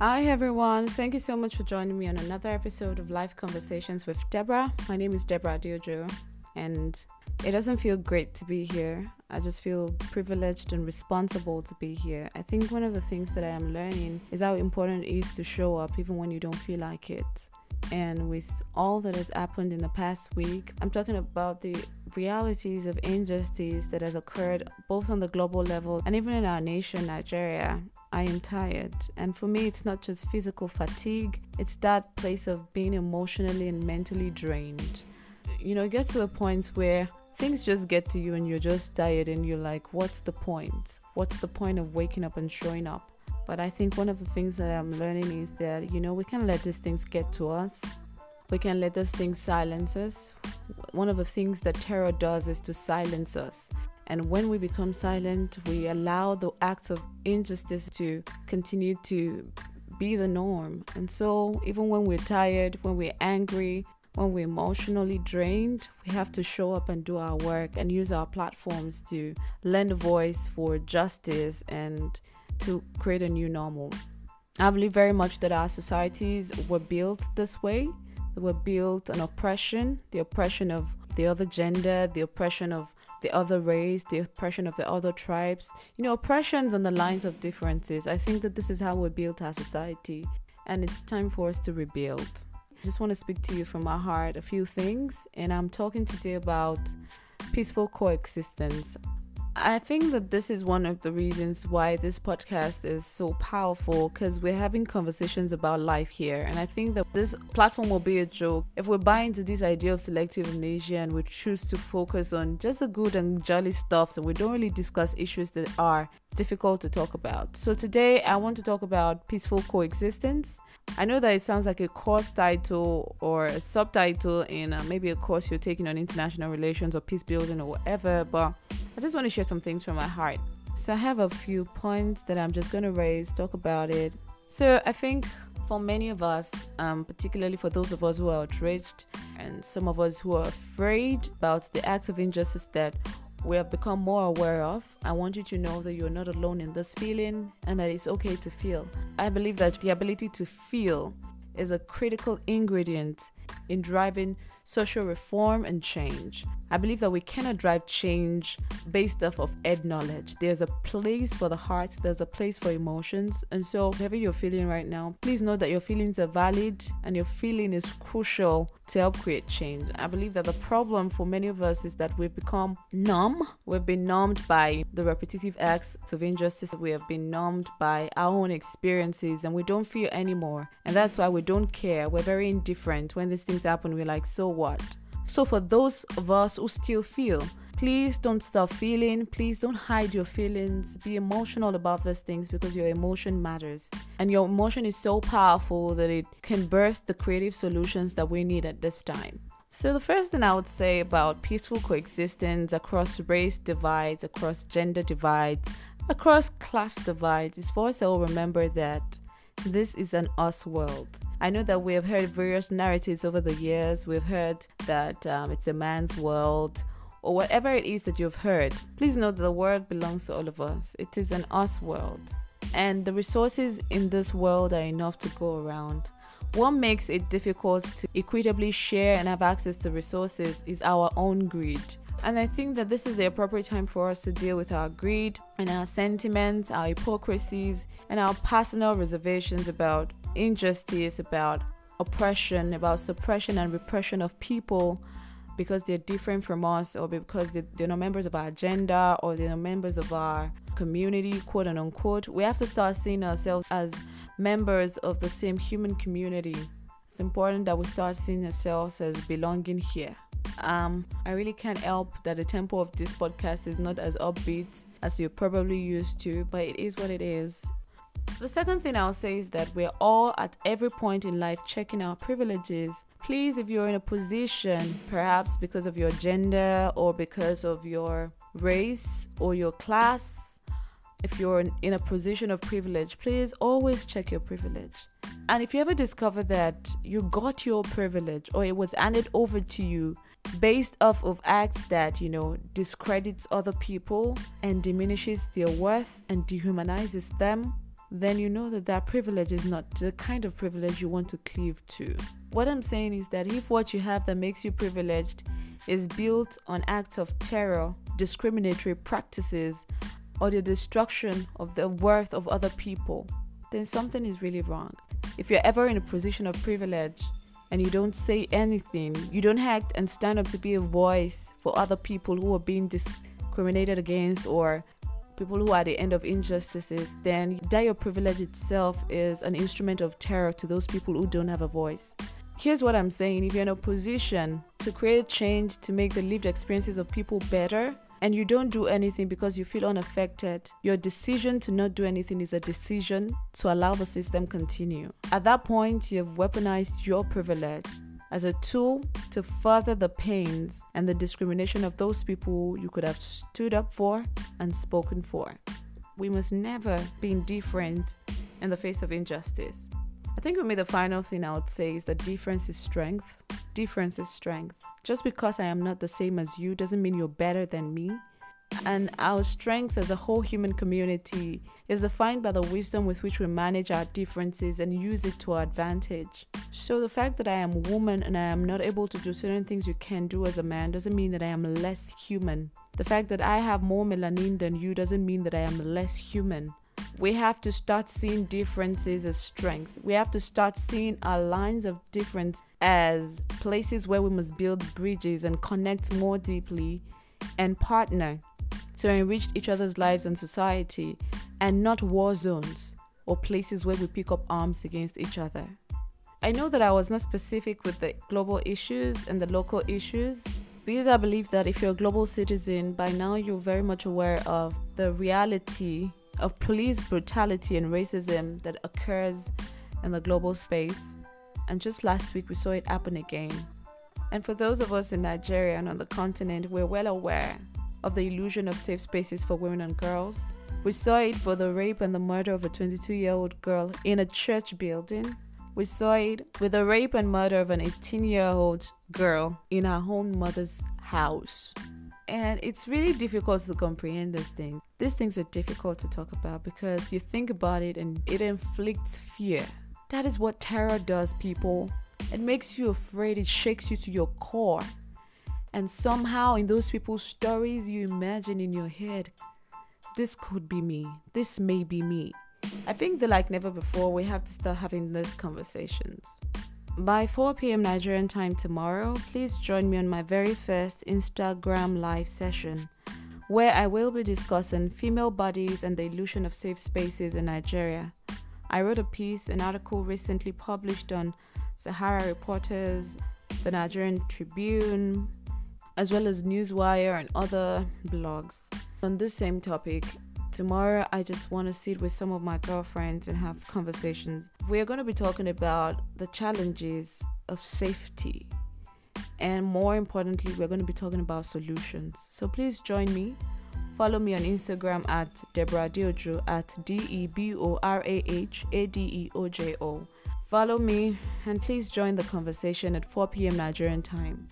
Hi everyone, thank you so much for joining me on another episode of Life Conversations with Deborah. My name is Deborah Adeojo, and it doesn't feel great to be here. I just feel privileged and responsible to be here. I think one of the things that I am learning is how important it is to show up even when you don't feel like it. And with all that has happened in the past week, I'm talking about the realities of injustice that has occurred both on the global level and even in our nation, Nigeria. I am tired. And for me, it's not just physical fatigue, it's that place of being emotionally and mentally drained. You know, get to the point where things just get to you and you're just tired and you're like, what's the point? What's the point of waking up and showing up? But I think one of the things that I'm learning is that, you know, we can let these things get to us. We can let those things silence us. One of the things that terror does is to silence us. And when we become silent, we allow the acts of injustice to continue to be the norm. And so, even when we're tired, when we're angry, when we're emotionally drained, we have to show up and do our work and use our platforms to lend a voice for justice and to create a new normal. I believe very much that our societies were built this way. They were built on oppression, the oppression of the other gender, the oppression of the other race, the oppression of the other tribes. You know, oppressions on the lines of differences. I think that this is how we built our society, and it's time for us to rebuild. I just want to speak to you from my heart a few things, and I'm talking today about peaceful coexistence. I think that this is one of the reasons why this podcast is so powerful because we're having conversations about life here. And I think that this platform will be a joke if we buy into this idea of selective amnesia and we choose to focus on just the good and jolly stuff so we don't really discuss issues that are difficult to talk about. So today I want to talk about peaceful coexistence. I know that it sounds like a course title or a subtitle in uh, maybe a course you're taking on international relations or peace building or whatever, but I just want to share some things from my heart. So I have a few points that I'm just going to raise, talk about it. So I think for many of us, um, particularly for those of us who are outraged and some of us who are afraid about the acts of injustice that we have become more aware of, I want you to know that you're not alone in this feeling and that it's okay to feel. I believe that the ability to feel is a critical ingredient in driving social reform and change. I believe that we cannot drive change based off of head knowledge. There's a place for the heart, there's a place for emotions. And so, whatever you're feeling right now, please know that your feelings are valid and your feeling is crucial to help create change. I believe that the problem for many of us is that we've become numb. We've been numbed by the repetitive acts of injustice. We have been numbed by our own experiences and we don't feel anymore. And that's why we don't care. We're very indifferent. When these things happen, we're like, so what? So, for those of us who still feel, please don't stop feeling. Please don't hide your feelings. Be emotional about those things because your emotion matters. And your emotion is so powerful that it can burst the creative solutions that we need at this time. So, the first thing I would say about peaceful coexistence across race divides, across gender divides, across class divides is for us to remember that this is an us world. I know that we have heard various narratives over the years. We've heard that um, it's a man's world or whatever it is that you've heard. Please know that the world belongs to all of us. It is an us world. And the resources in this world are enough to go around. What makes it difficult to equitably share and have access to resources is our own greed. And I think that this is the appropriate time for us to deal with our greed and our sentiments, our hypocrisies, and our personal reservations about injustice, about oppression, about suppression and repression of people because they're different from us or because they're not members of our agenda or they're not members of our community, quote unquote. We have to start seeing ourselves as members of the same human community. It's important that we start seeing ourselves as belonging here. Um, I really can't help that the tempo of this podcast is not as upbeat as you're probably used to, but it is what it is. The second thing I'll say is that we're all at every point in life checking our privileges. Please, if you're in a position, perhaps because of your gender or because of your race or your class, if you're in a position of privilege, please always check your privilege. And if you ever discover that you got your privilege or it was handed over to you based off of acts that, you know, discredits other people and diminishes their worth and dehumanizes them, then you know that that privilege is not the kind of privilege you want to cleave to. What I'm saying is that if what you have that makes you privileged is built on acts of terror, discriminatory practices, or the destruction of the worth of other people, then something is really wrong. If you're ever in a position of privilege and you don't say anything, you don't act and stand up to be a voice for other people who are being discriminated against or people who are the end of injustices, then that your privilege itself is an instrument of terror to those people who don't have a voice. Here's what I'm saying if you're in a position to create change to make the lived experiences of people better, and you don't do anything because you feel unaffected, your decision to not do anything is a decision to allow the system continue. At that point, you have weaponized your privilege as a tool to further the pains and the discrimination of those people you could have stood up for and spoken for. We must never be indifferent in the face of injustice. I think for me, the final thing I would say is that difference is strength. Difference is strength. Just because I am not the same as you doesn't mean you're better than me. And our strength as a whole human community is defined by the wisdom with which we manage our differences and use it to our advantage. So, the fact that I am a woman and I am not able to do certain things you can do as a man doesn't mean that I am less human. The fact that I have more melanin than you doesn't mean that I am less human. We have to start seeing differences as strength. We have to start seeing our lines of difference as places where we must build bridges and connect more deeply and partner to enrich each other's lives and society, and not war zones or places where we pick up arms against each other. I know that I was not specific with the global issues and the local issues because I believe that if you're a global citizen, by now you're very much aware of the reality of police brutality and racism that occurs in the global space. And just last week, we saw it happen again. And for those of us in Nigeria and on the continent, we're well aware of the illusion of safe spaces for women and girls. We saw it for the rape and the murder of a 22 year old girl in a church building. We saw it with the rape and murder of an 18 year old girl in her own mother's house. And it's really difficult to comprehend this thing. These things are difficult to talk about because you think about it and it inflicts fear. That is what terror does, people. It makes you afraid, it shakes you to your core. And somehow, in those people's stories, you imagine in your head, this could be me, this may be me. I think that, like never before, we have to start having those conversations. By 4 p.m. Nigerian time tomorrow, please join me on my very first Instagram live session, where I will be discussing female bodies and the illusion of safe spaces in Nigeria. I wrote a piece, an article recently published on Sahara Reporters, the Nigerian Tribune, as well as Newswire and other blogs. On this same topic, tomorrow I just want to sit with some of my girlfriends and have conversations. We're going to be talking about the challenges of safety. And more importantly, we're going to be talking about solutions. So please join me. Follow me on Instagram at Deborah Adeojo at D E B O R A H A D E O J O. Follow me and please join the conversation at 4 p.m. Nigerian time.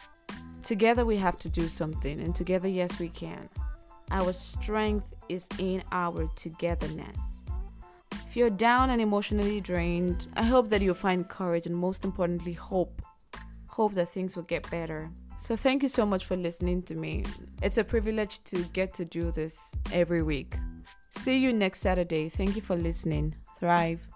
Together we have to do something, and together, yes, we can. Our strength is in our togetherness. If you're down and emotionally drained, I hope that you'll find courage and, most importantly, hope. Hope that things will get better. So, thank you so much for listening to me. It's a privilege to get to do this every week. See you next Saturday. Thank you for listening. Thrive.